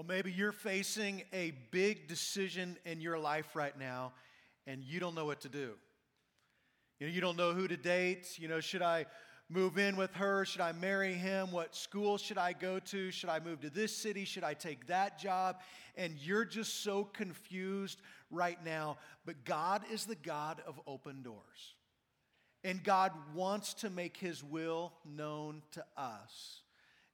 Well, maybe you're facing a big decision in your life right now and you don't know what to do. You know, you don't know who to date. You know, should I move in with her? Should I marry him? What school should I go to? Should I move to this city? Should I take that job? And you're just so confused right now. But God is the God of open doors. And God wants to make his will known to us.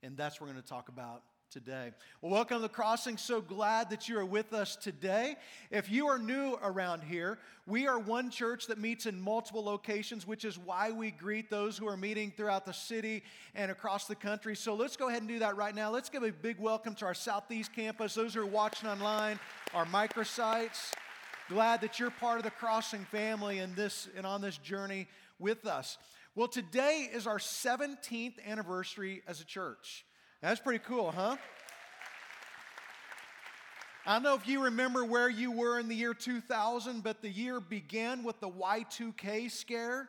And that's what we're going to talk about today. Well, welcome to the crossing. So glad that you are with us today. If you are new around here, we are one church that meets in multiple locations, which is why we greet those who are meeting throughout the city and across the country. So let's go ahead and do that right now. Let's give a big welcome to our Southeast campus, those who are watching online, our microsites. Glad that you're part of the crossing family in this and on this journey with us. Well, today is our 17th anniversary as a church. That's pretty cool, huh? I don't know if you remember where you were in the year 2000, but the year began with the Y2K scare.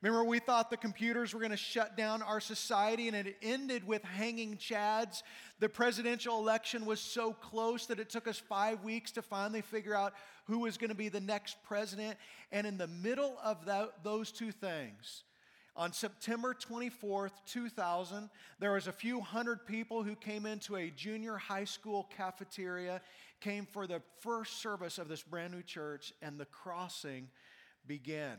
Remember, we thought the computers were going to shut down our society, and it ended with hanging chads. The presidential election was so close that it took us five weeks to finally figure out who was going to be the next president. And in the middle of that, those two things, on September 24th, 2000, there was a few hundred people who came into a junior high school cafeteria, came for the first service of this brand new church, and the crossing began.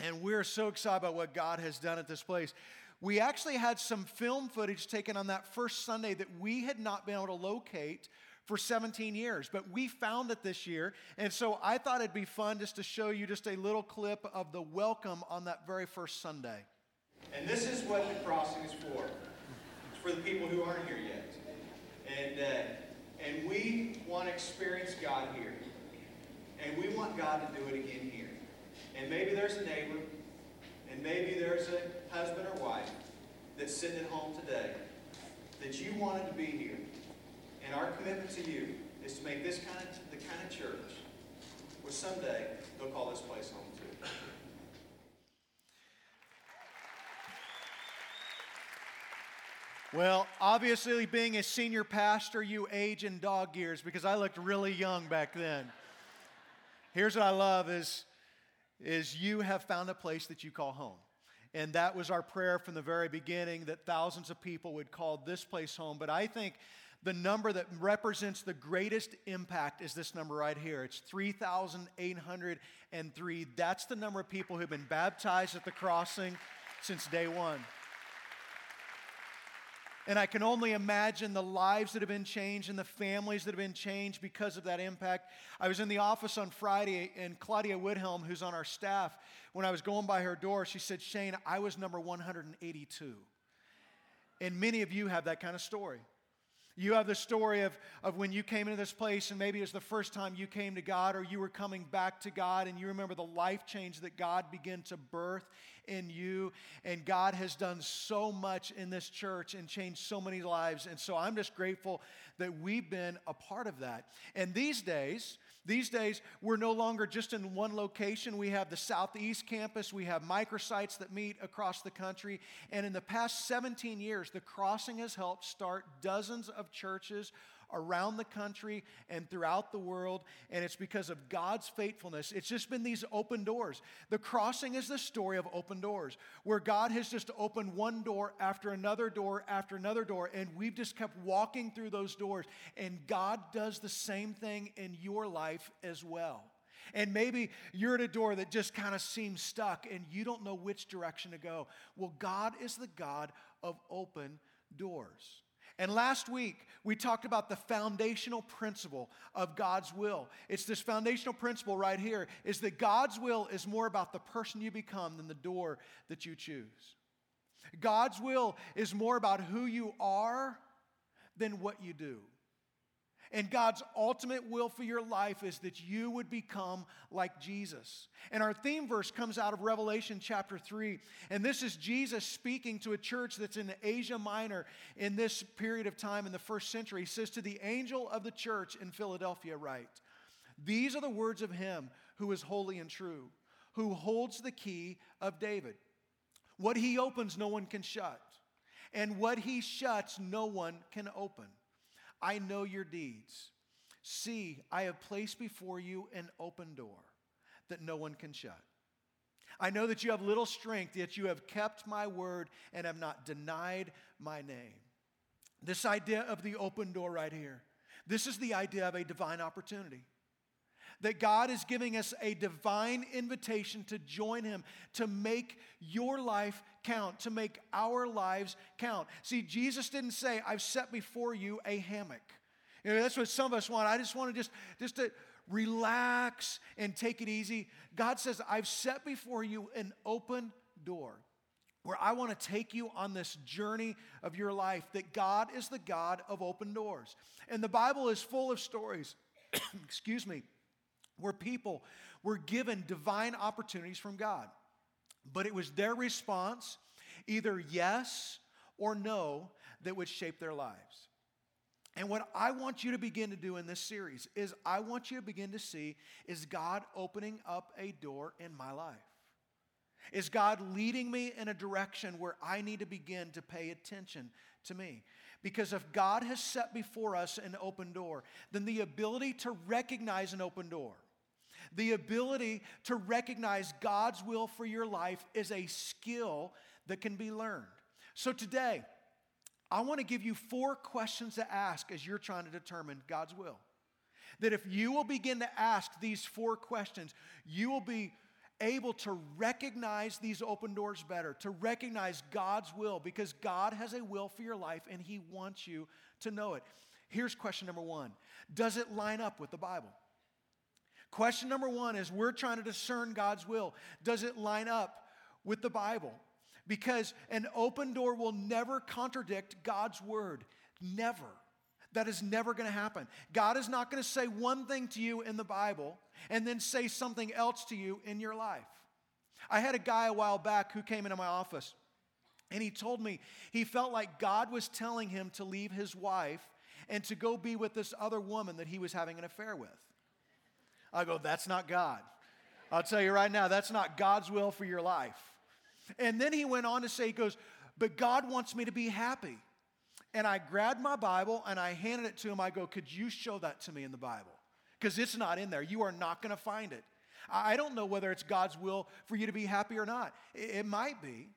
And we're so excited about what God has done at this place. We actually had some film footage taken on that first Sunday that we had not been able to locate for 17 years, but we found it this year. And so I thought it'd be fun just to show you just a little clip of the welcome on that very first Sunday. And this is what the crossing is for. It's for the people who aren't here yet. And, uh, and we want to experience God here. And we want God to do it again here. And maybe there's a neighbor, and maybe there's a husband or wife that's sitting at home today that you wanted to be here. And our commitment to you is to make this kind of the kind of church where someday they'll call this place home too. Well, obviously, being a senior pastor, you age in dog years because I looked really young back then. Here's what I love is, is you have found a place that you call home. And that was our prayer from the very beginning that thousands of people would call this place home. But I think the number that represents the greatest impact is this number right here. It's 3,803. That's the number of people who've been baptized at the crossing since day one. And I can only imagine the lives that have been changed and the families that have been changed because of that impact. I was in the office on Friday, and Claudia Woodhelm, who's on our staff, when I was going by her door, she said, Shane, I was number 182. And many of you have that kind of story. You have the story of, of when you came into this place, and maybe it's the first time you came to God, or you were coming back to God, and you remember the life change that God began to birth in you. And God has done so much in this church and changed so many lives. And so I'm just grateful that we've been a part of that. And these days, these days, we're no longer just in one location. We have the Southeast campus, we have microsites that meet across the country. And in the past 17 years, the crossing has helped start dozens of churches around the country and throughout the world. And it's because of God's faithfulness. It's just been these open doors. The crossing is the story of open doors, where God has just opened one door after another door after another door. And we've just kept walking through those doors. And God does the same thing in your life as well. And maybe you're at a door that just kind of seems stuck and you don't know which direction to go. Well, God is the God of open doors. And last week, we talked about the foundational principle of God's will. It's this foundational principle right here is that God's will is more about the person you become than the door that you choose. God's will is more about who you are than what you do. And God's ultimate will for your life is that you would become like Jesus. And our theme verse comes out of Revelation chapter 3. And this is Jesus speaking to a church that's in Asia Minor in this period of time in the first century. He says, To the angel of the church in Philadelphia, write, These are the words of him who is holy and true, who holds the key of David. What he opens, no one can shut. And what he shuts, no one can open. I know your deeds. See, I have placed before you an open door that no one can shut. I know that you have little strength, yet you have kept my word and have not denied my name. This idea of the open door right here, this is the idea of a divine opportunity. That God is giving us a divine invitation to join Him, to make your life count, to make our lives count. See, Jesus didn't say, I've set before you a hammock. You know, that's what some of us want. I just want to just, just to relax and take it easy. God says, I've set before you an open door where I want to take you on this journey of your life, that God is the God of open doors. And the Bible is full of stories, excuse me, where people were given divine opportunities from God. But it was their response, either yes or no, that would shape their lives. And what I want you to begin to do in this series is I want you to begin to see is God opening up a door in my life? Is God leading me in a direction where I need to begin to pay attention to me? Because if God has set before us an open door, then the ability to recognize an open door, the ability to recognize God's will for your life is a skill that can be learned. So today, I want to give you four questions to ask as you're trying to determine God's will. That if you will begin to ask these four questions, you will be able to recognize these open doors better, to recognize God's will, because God has a will for your life and He wants you to know it. Here's question number one Does it line up with the Bible? Question number one is we're trying to discern God's will. Does it line up with the Bible? Because an open door will never contradict God's word. Never. That is never going to happen. God is not going to say one thing to you in the Bible and then say something else to you in your life. I had a guy a while back who came into my office and he told me he felt like God was telling him to leave his wife and to go be with this other woman that he was having an affair with. I go, that's not God. I'll tell you right now, that's not God's will for your life. And then he went on to say, he goes, But God wants me to be happy. And I grabbed my Bible and I handed it to him. I go, Could you show that to me in the Bible? Because it's not in there. You are not going to find it. I don't know whether it's God's will for you to be happy or not. It might be.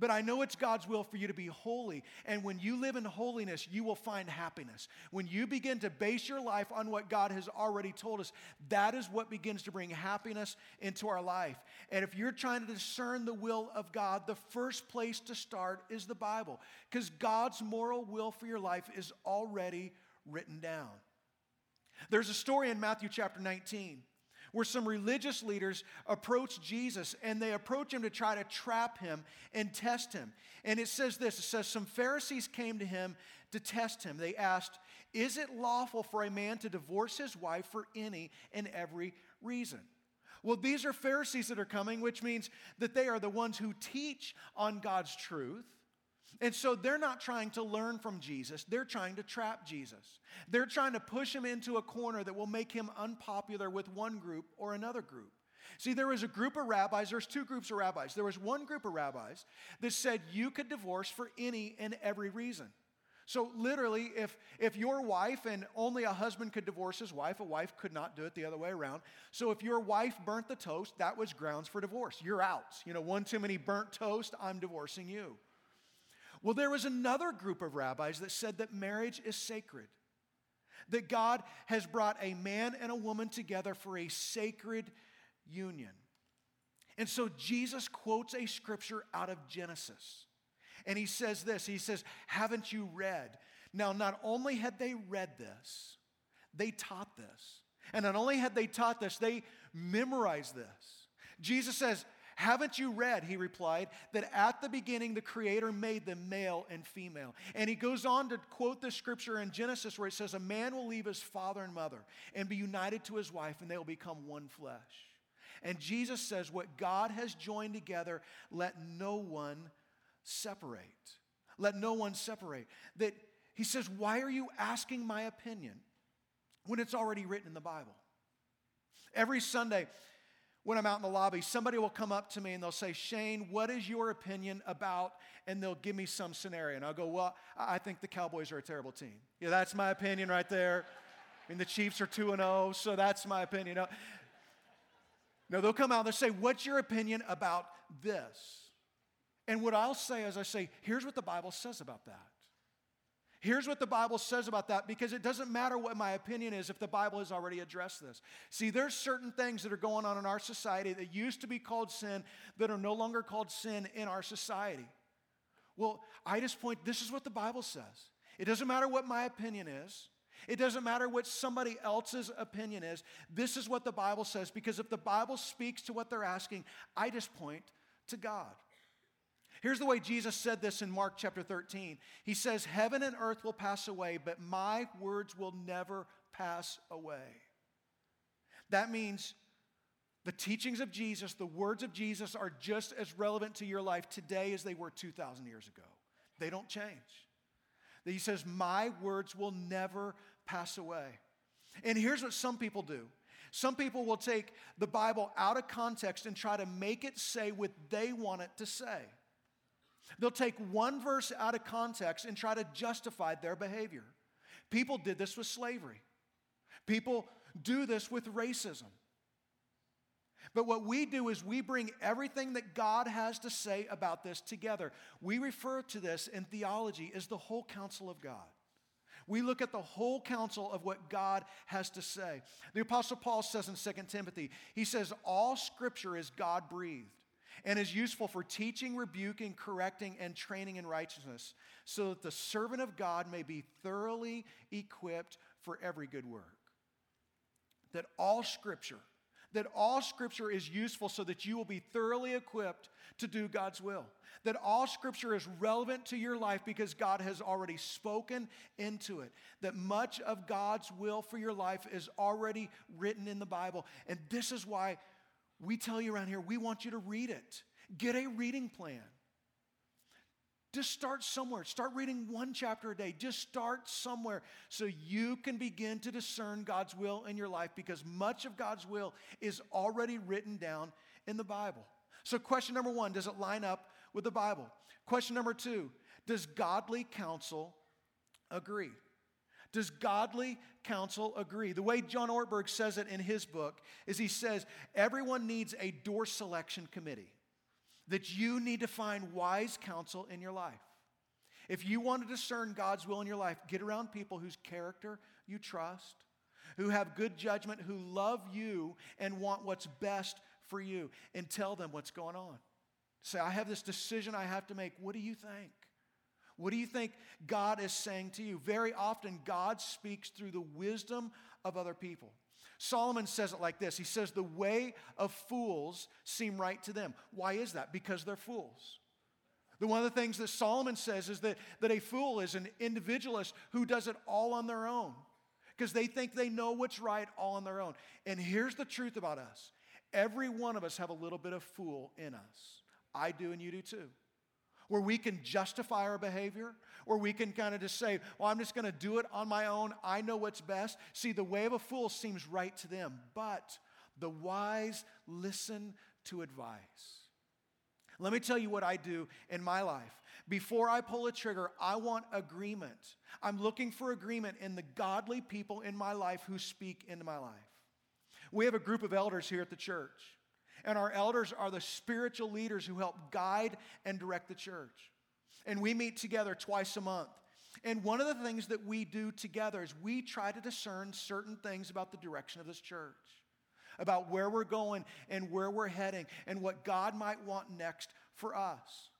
But I know it's God's will for you to be holy. And when you live in holiness, you will find happiness. When you begin to base your life on what God has already told us, that is what begins to bring happiness into our life. And if you're trying to discern the will of God, the first place to start is the Bible, because God's moral will for your life is already written down. There's a story in Matthew chapter 19 where some religious leaders approach Jesus and they approach him to try to trap him and test him. And it says this it says, Some Pharisees came to him to test him. They asked, Is it lawful for a man to divorce his wife for any and every reason? Well, these are Pharisees that are coming, which means that they are the ones who teach on God's truth. And so they're not trying to learn from Jesus, they're trying to trap Jesus. They're trying to push him into a corner that will make him unpopular with one group or another group. See, there was a group of rabbis, there's two groups of rabbis. There was one group of rabbis that said you could divorce for any and every reason. So, literally, if, if your wife and only a husband could divorce his wife, a wife could not do it the other way around. So, if your wife burnt the toast, that was grounds for divorce. You're out. You know, one too many burnt toast, I'm divorcing you. Well, there was another group of rabbis that said that marriage is sacred, that God has brought a man and a woman together for a sacred union. And so Jesus quotes a scripture out of Genesis. And he says this He says, Haven't you read? Now, not only had they read this, they taught this. And not only had they taught this, they memorized this. Jesus says, haven't you read, he replied, that at the beginning the Creator made them male and female? And he goes on to quote the scripture in Genesis where it says, A man will leave his father and mother and be united to his wife, and they will become one flesh. And Jesus says, What God has joined together, let no one separate. Let no one separate. That he says, Why are you asking my opinion when it's already written in the Bible? Every Sunday, when I'm out in the lobby, somebody will come up to me and they'll say, Shane, what is your opinion about? And they'll give me some scenario. And I'll go, Well, I think the Cowboys are a terrible team. Yeah, that's my opinion right there. I mean, the Chiefs are 2 and 0, so that's my opinion. No, they'll come out and they'll say, What's your opinion about this? And what I'll say is, I say, Here's what the Bible says about that. Here's what the Bible says about that because it doesn't matter what my opinion is if the Bible has already addressed this. See, there's certain things that are going on in our society that used to be called sin that are no longer called sin in our society. Well, I just point this is what the Bible says. It doesn't matter what my opinion is. It doesn't matter what somebody else's opinion is. This is what the Bible says because if the Bible speaks to what they're asking, I just point to God. Here's the way Jesus said this in Mark chapter 13. He says, Heaven and earth will pass away, but my words will never pass away. That means the teachings of Jesus, the words of Jesus are just as relevant to your life today as they were 2,000 years ago. They don't change. He says, My words will never pass away. And here's what some people do some people will take the Bible out of context and try to make it say what they want it to say. They'll take one verse out of context and try to justify their behavior. People did this with slavery, people do this with racism. But what we do is we bring everything that God has to say about this together. We refer to this in theology as the whole counsel of God. We look at the whole counsel of what God has to say. The Apostle Paul says in 2 Timothy, he says, All scripture is God breathed and is useful for teaching, rebuking, correcting, and training in righteousness, so that the servant of God may be thoroughly equipped for every good work. That all scripture, that all scripture is useful so that you will be thoroughly equipped to do God's will. That all scripture is relevant to your life because God has already spoken into it. That much of God's will for your life is already written in the Bible. And this is why we tell you around here, we want you to read it. Get a reading plan. Just start somewhere. Start reading one chapter a day. Just start somewhere so you can begin to discern God's will in your life because much of God's will is already written down in the Bible. So, question number one does it line up with the Bible? Question number two does godly counsel agree? Does godly counsel agree? The way John Ortberg says it in his book is he says, everyone needs a door selection committee, that you need to find wise counsel in your life. If you want to discern God's will in your life, get around people whose character you trust, who have good judgment, who love you and want what's best for you, and tell them what's going on. Say, I have this decision I have to make. What do you think? What do you think God is saying to you? Very often, God speaks through the wisdom of other people. Solomon says it like this He says, The way of fools seem right to them. Why is that? Because they're fools. One of the things that Solomon says is that, that a fool is an individualist who does it all on their own because they think they know what's right all on their own. And here's the truth about us every one of us have a little bit of fool in us. I do, and you do too where we can justify our behavior, where we can kind of just say, well, I'm just going to do it on my own. I know what's best. See, the way of a fool seems right to them, but the wise listen to advice. Let me tell you what I do in my life. Before I pull a trigger, I want agreement. I'm looking for agreement in the godly people in my life who speak into my life. We have a group of elders here at the church. And our elders are the spiritual leaders who help guide and direct the church. And we meet together twice a month. And one of the things that we do together is we try to discern certain things about the direction of this church, about where we're going and where we're heading, and what God might want next for us.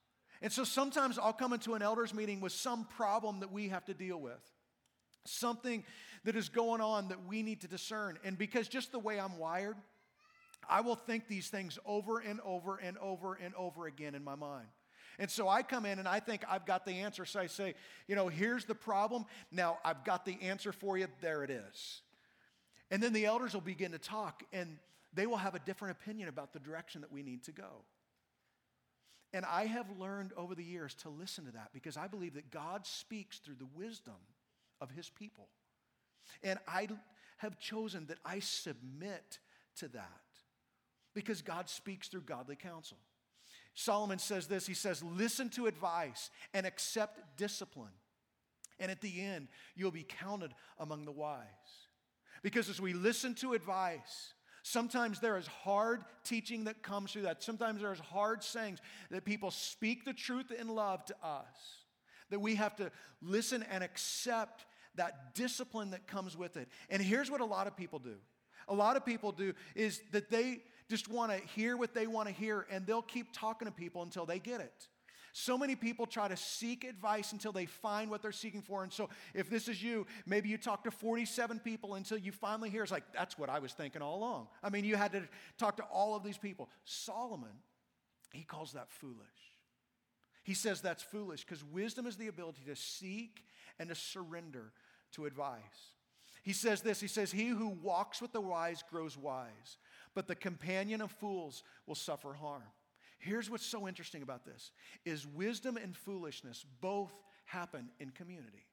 And so sometimes I'll come into an elders meeting with some problem that we have to deal with, something that is going on that we need to discern. And because just the way I'm wired, I will think these things over and over and over and over again in my mind. And so I come in and I think I've got the answer. So I say, you know, here's the problem. Now I've got the answer for you. There it is. And then the elders will begin to talk and they will have a different opinion about the direction that we need to go. And I have learned over the years to listen to that because I believe that God speaks through the wisdom of his people. And I have chosen that I submit to that. Because God speaks through godly counsel. Solomon says this he says, Listen to advice and accept discipline. And at the end, you'll be counted among the wise. Because as we listen to advice, sometimes there is hard teaching that comes through that. Sometimes there's hard sayings that people speak the truth in love to us, that we have to listen and accept that discipline that comes with it. And here's what a lot of people do a lot of people do is that they just want to hear what they want to hear and they'll keep talking to people until they get it. So many people try to seek advice until they find what they're seeking for. And so, if this is you, maybe you talk to 47 people until you finally hear it's like, that's what I was thinking all along. I mean, you had to talk to all of these people. Solomon, he calls that foolish. He says that's foolish because wisdom is the ability to seek and to surrender to advice. He says this He says, He who walks with the wise grows wise, but the companion of fools will suffer harm. Here's what's so interesting about this is wisdom and foolishness both happen in community.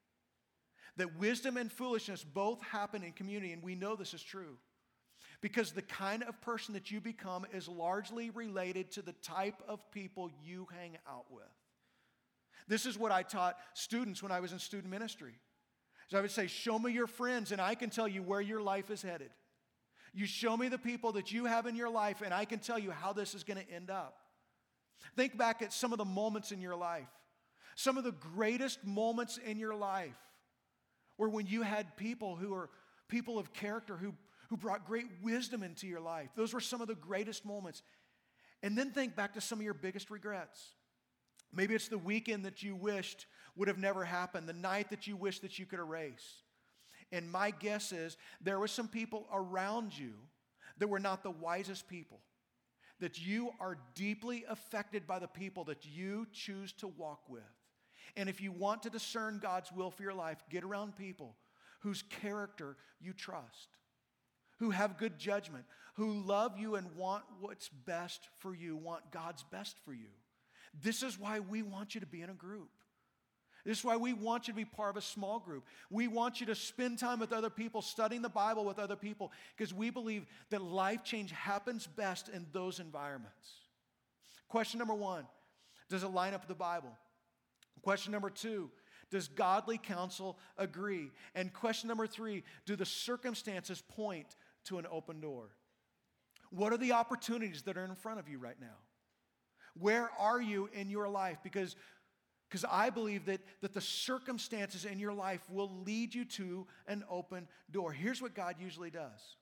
That wisdom and foolishness both happen in community, and we know this is true. Because the kind of person that you become is largely related to the type of people you hang out with. This is what I taught students when I was in student ministry. So I would say, Show me your friends, and I can tell you where your life is headed. You show me the people that you have in your life, and I can tell you how this is going to end up. Think back at some of the moments in your life, some of the greatest moments in your life were when you had people who are people of character who, who brought great wisdom into your life. Those were some of the greatest moments. And then think back to some of your biggest regrets. Maybe it's the weekend that you wished would have never happened, the night that you wished that you could erase. And my guess is there were some people around you that were not the wisest people that you are deeply affected by the people that you choose to walk with. And if you want to discern God's will for your life, get around people whose character you trust, who have good judgment, who love you and want what's best for you, want God's best for you. This is why we want you to be in a group. This is why we want you to be part of a small group. We want you to spend time with other people, studying the Bible with other people, because we believe that life change happens best in those environments. Question number one Does it line up with the Bible? Question number two Does godly counsel agree? And question number three Do the circumstances point to an open door? What are the opportunities that are in front of you right now? Where are you in your life? Because because I believe that, that the circumstances in your life will lead you to an open door. Here's what God usually does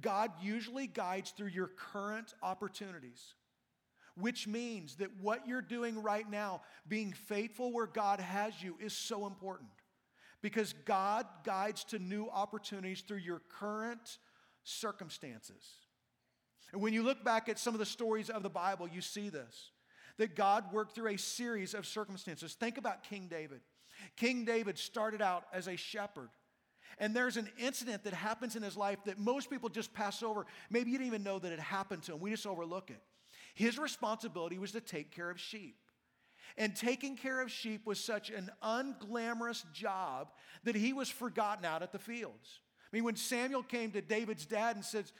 God usually guides through your current opportunities, which means that what you're doing right now, being faithful where God has you, is so important. Because God guides to new opportunities through your current circumstances. And when you look back at some of the stories of the Bible, you see this that God worked through a series of circumstances. Think about King David. King David started out as a shepherd. And there's an incident that happens in his life that most people just pass over. Maybe you didn't even know that it happened to him. We just overlook it. His responsibility was to take care of sheep. And taking care of sheep was such an unglamorous job that he was forgotten out at the fields. I mean, when Samuel came to David's dad and said,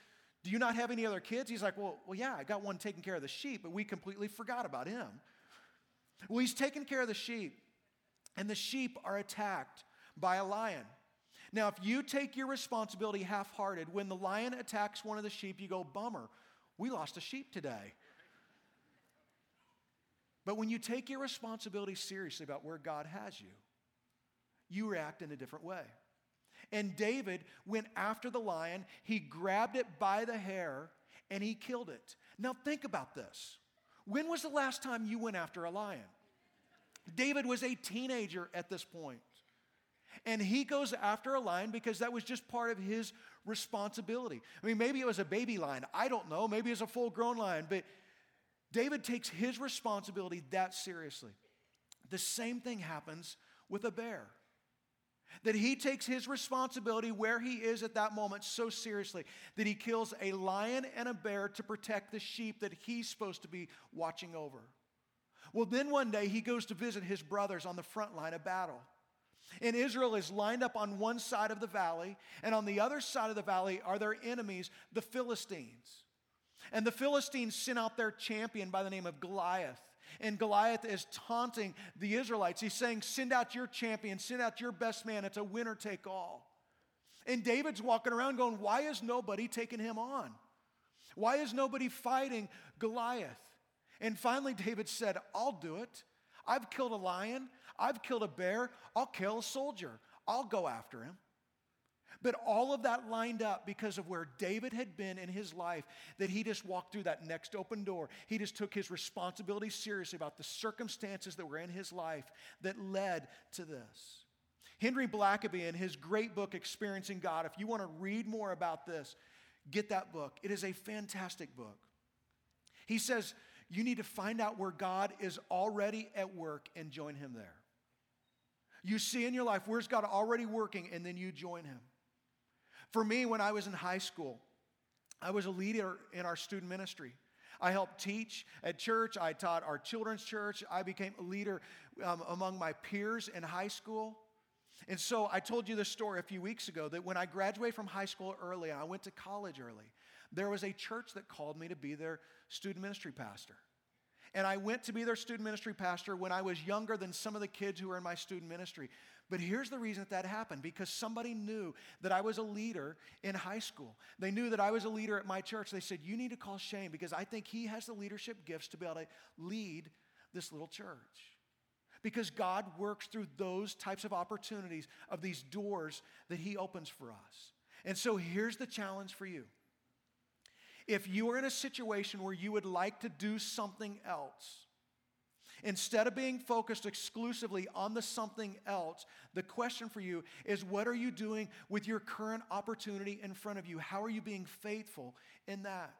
do you not have any other kids? He's like, Well, well, yeah, I got one taking care of the sheep, but we completely forgot about him. Well, he's taking care of the sheep, and the sheep are attacked by a lion. Now, if you take your responsibility half hearted, when the lion attacks one of the sheep, you go, Bummer, we lost a sheep today. But when you take your responsibility seriously about where God has you, you react in a different way. And David went after the lion, he grabbed it by the hair, and he killed it. Now, think about this. When was the last time you went after a lion? David was a teenager at this point. And he goes after a lion because that was just part of his responsibility. I mean, maybe it was a baby lion. I don't know. Maybe it's a full grown lion. But David takes his responsibility that seriously. The same thing happens with a bear. That he takes his responsibility where he is at that moment so seriously that he kills a lion and a bear to protect the sheep that he's supposed to be watching over. Well, then one day he goes to visit his brothers on the front line of battle. And Israel is lined up on one side of the valley, and on the other side of the valley are their enemies, the Philistines. And the Philistines sent out their champion by the name of Goliath. And Goliath is taunting the Israelites. He's saying, Send out your champion, send out your best man. It's a winner take all. And David's walking around going, Why is nobody taking him on? Why is nobody fighting Goliath? And finally, David said, I'll do it. I've killed a lion, I've killed a bear, I'll kill a soldier, I'll go after him. But all of that lined up because of where David had been in his life, that he just walked through that next open door. He just took his responsibility seriously about the circumstances that were in his life that led to this. Henry Blackaby, in his great book, Experiencing God, if you want to read more about this, get that book. It is a fantastic book. He says, you need to find out where God is already at work and join Him there. You see in your life, where's God already working, and then you join Him. For me, when I was in high school, I was a leader in our student ministry. I helped teach at church. I taught our children's church. I became a leader um, among my peers in high school. And so I told you this story a few weeks ago that when I graduated from high school early and I went to college early, there was a church that called me to be their student ministry pastor. And I went to be their student ministry pastor when I was younger than some of the kids who were in my student ministry. But here's the reason that that happened because somebody knew that I was a leader in high school. They knew that I was a leader at my church. They said, You need to call Shane because I think he has the leadership gifts to be able to lead this little church. Because God works through those types of opportunities, of these doors that he opens for us. And so here's the challenge for you if you are in a situation where you would like to do something else, instead of being focused exclusively on the something else, the question for you is what are you doing with your current opportunity in front of you? How are you being faithful in that?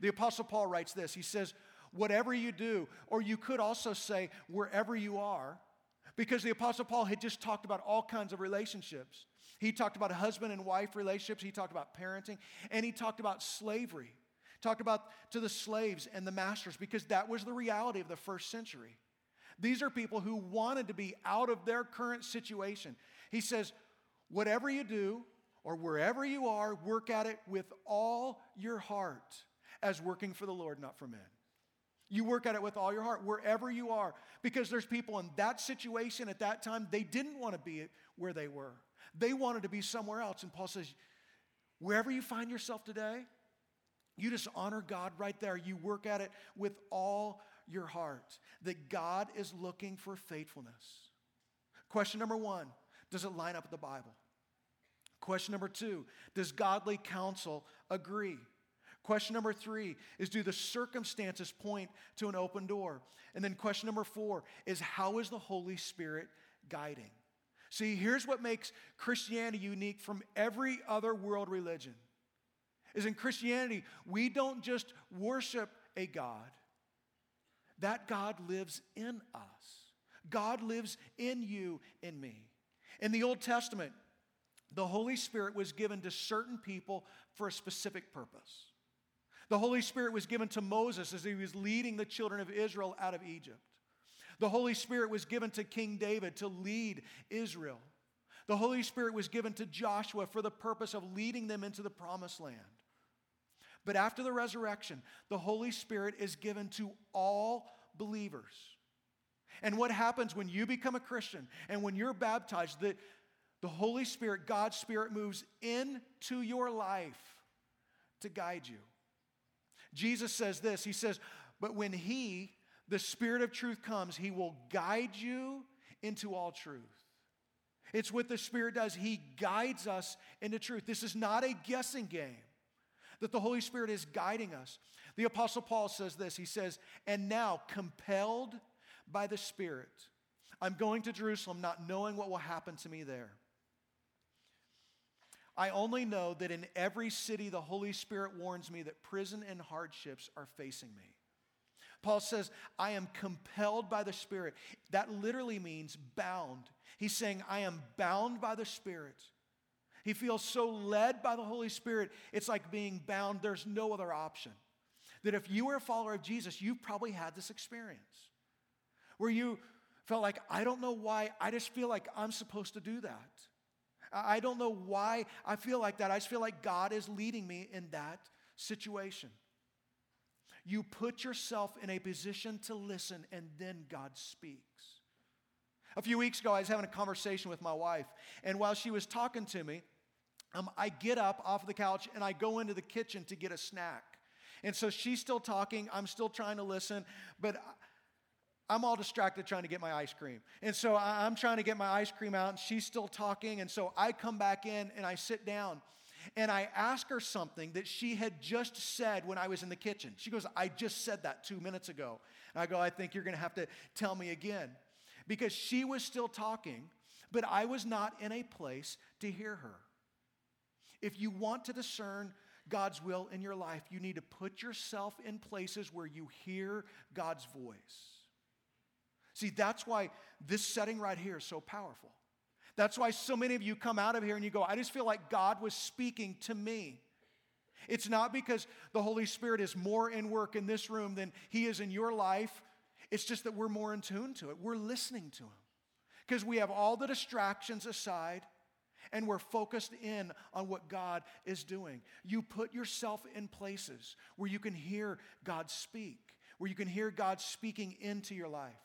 The Apostle Paul writes this He says, Whatever you do, or you could also say, wherever you are, because the Apostle Paul had just talked about all kinds of relationships. He talked about husband and wife relationships, he talked about parenting, and he talked about slavery. Talked about to the slaves and the masters because that was the reality of the first century. These are people who wanted to be out of their current situation. He says, whatever you do or wherever you are, work at it with all your heart as working for the Lord, not for men. You work at it with all your heart, wherever you are, because there's people in that situation at that time, they didn't want to be where they were. They wanted to be somewhere else. And Paul says, wherever you find yourself today, you just honor God right there. You work at it with all your heart. That God is looking for faithfulness. Question number one Does it line up with the Bible? Question number two Does godly counsel agree? Question number three is Do the circumstances point to an open door? And then question number four is How is the Holy Spirit guiding? See, here's what makes Christianity unique from every other world religion. Is in Christianity, we don't just worship a God. That God lives in us. God lives in you and me. In the Old Testament, the Holy Spirit was given to certain people for a specific purpose. The Holy Spirit was given to Moses as he was leading the children of Israel out of Egypt. The Holy Spirit was given to King David to lead Israel. The Holy Spirit was given to Joshua for the purpose of leading them into the promised land. But after the resurrection, the Holy Spirit is given to all believers. And what happens when you become a Christian and when you're baptized, that the Holy Spirit, God's Spirit, moves into your life to guide you. Jesus says this He says, But when He, the Spirit of truth comes, he will guide you into all truth. It's what the Spirit does. He guides us into truth. This is not a guessing game, that the Holy Spirit is guiding us. The Apostle Paul says this He says, And now, compelled by the Spirit, I'm going to Jerusalem not knowing what will happen to me there. I only know that in every city the Holy Spirit warns me that prison and hardships are facing me. Paul says, I am compelled by the Spirit. That literally means bound. He's saying, I am bound by the Spirit. He feels so led by the Holy Spirit, it's like being bound. There's no other option. That if you were a follower of Jesus, you've probably had this experience where you felt like, I don't know why, I just feel like I'm supposed to do that. I don't know why I feel like that. I just feel like God is leading me in that situation. You put yourself in a position to listen, and then God speaks. A few weeks ago, I was having a conversation with my wife, and while she was talking to me, um, I get up off the couch and I go into the kitchen to get a snack. And so she's still talking, I'm still trying to listen, but I'm all distracted trying to get my ice cream. And so I'm trying to get my ice cream out, and she's still talking. And so I come back in and I sit down and I ask her something that she had just said when I was in the kitchen. She goes, I just said that two minutes ago. And I go, I think you're going to have to tell me again. Because she was still talking, but I was not in a place to hear her. If you want to discern God's will in your life, you need to put yourself in places where you hear God's voice. See, that's why this setting right here is so powerful. That's why so many of you come out of here and you go, I just feel like God was speaking to me. It's not because the Holy Spirit is more in work in this room than He is in your life. It's just that we're more in tune to it. We're listening to Him because we have all the distractions aside and we're focused in on what God is doing. You put yourself in places where you can hear God speak, where you can hear God speaking into your life.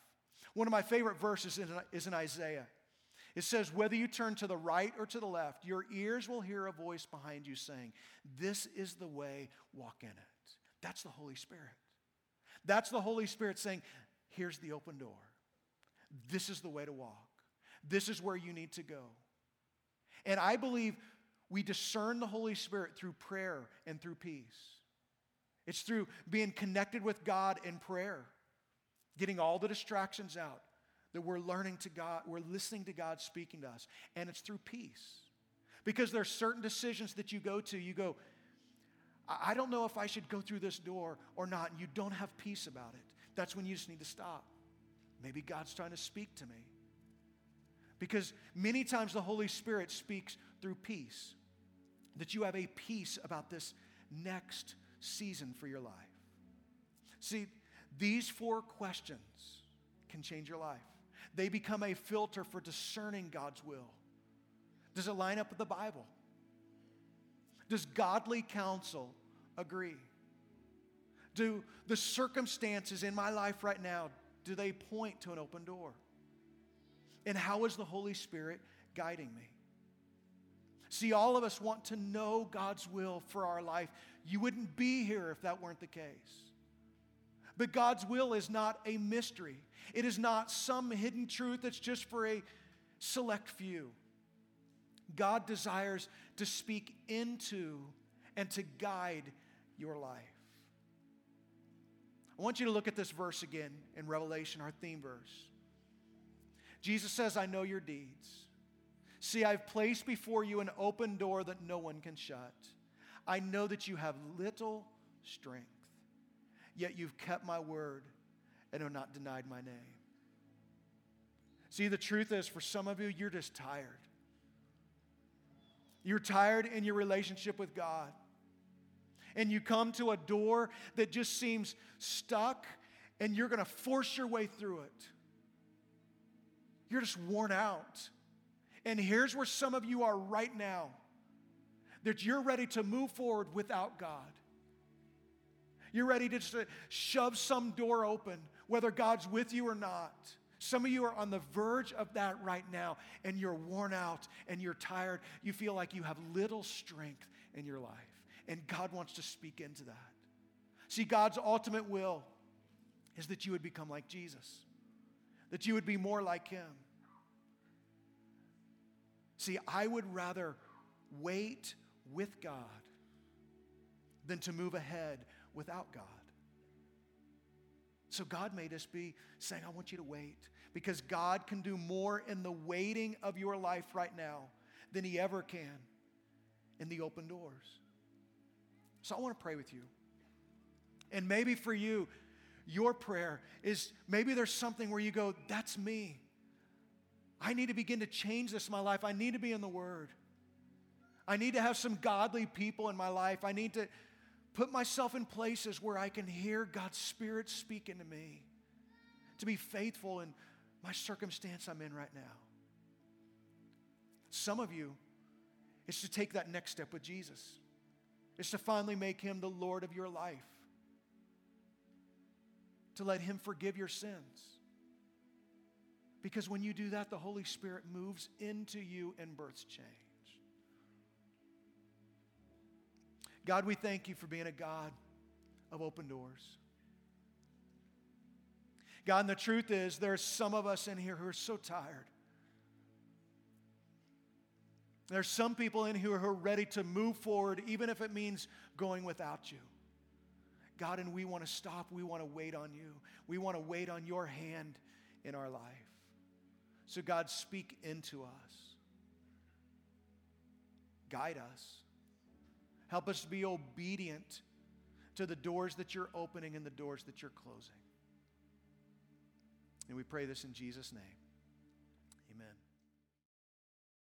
One of my favorite verses is in Isaiah. It says, Whether you turn to the right or to the left, your ears will hear a voice behind you saying, This is the way, walk in it. That's the Holy Spirit. That's the Holy Spirit saying, Here's the open door. This is the way to walk. This is where you need to go. And I believe we discern the Holy Spirit through prayer and through peace. It's through being connected with God in prayer, getting all the distractions out, that we're learning to God, we're listening to God speaking to us. And it's through peace. Because there are certain decisions that you go to, you go, I don't know if I should go through this door or not, and you don't have peace about it. That's when you just need to stop. Maybe God's trying to speak to me. Because many times the Holy Spirit speaks through peace, that you have a peace about this next season for your life. See, these four questions can change your life. They become a filter for discerning God's will. Does it line up with the Bible? Does godly counsel agree? Do the circumstances in my life right now do they point to an open door? And how is the Holy Spirit guiding me? See, all of us want to know God's will for our life. You wouldn't be here if that weren't the case. But God's will is not a mystery, it is not some hidden truth that's just for a select few. God desires to speak into and to guide your life. I want you to look at this verse again in Revelation, our theme verse. Jesus says, I know your deeds. See, I've placed before you an open door that no one can shut. I know that you have little strength, yet you've kept my word and have not denied my name. See, the truth is, for some of you, you're just tired. You're tired in your relationship with God. And you come to a door that just seems stuck, and you're going to force your way through it. You're just worn out. And here's where some of you are right now that you're ready to move forward without God. You're ready to just shove some door open, whether God's with you or not. Some of you are on the verge of that right now, and you're worn out and you're tired. You feel like you have little strength in your life, and God wants to speak into that. See, God's ultimate will is that you would become like Jesus, that you would be more like Him. See, I would rather wait with God than to move ahead without God. So God made us be saying, I want you to wait because God can do more in the waiting of your life right now than He ever can in the open doors. So I want to pray with you. And maybe for you, your prayer is maybe there's something where you go, That's me. I need to begin to change this in my life. I need to be in the Word. I need to have some godly people in my life. I need to put myself in places where I can hear God's Spirit speaking to me, to be faithful in my circumstance I'm in right now. Some of you, it's to take that next step with Jesus, it's to finally make Him the Lord of your life. to let Him forgive your sins. Because when you do that, the Holy Spirit moves into you and births change. God, we thank you for being a God of open doors. God, and the truth is, there are some of us in here who are so tired. There's some people in here who are ready to move forward, even if it means going without you. God, and we want to stop. We want to wait on you. We want to wait on your hand in our life. So, God, speak into us, guide us, help us to be obedient to the doors that you're opening and the doors that you're closing. And we pray this in Jesus' name.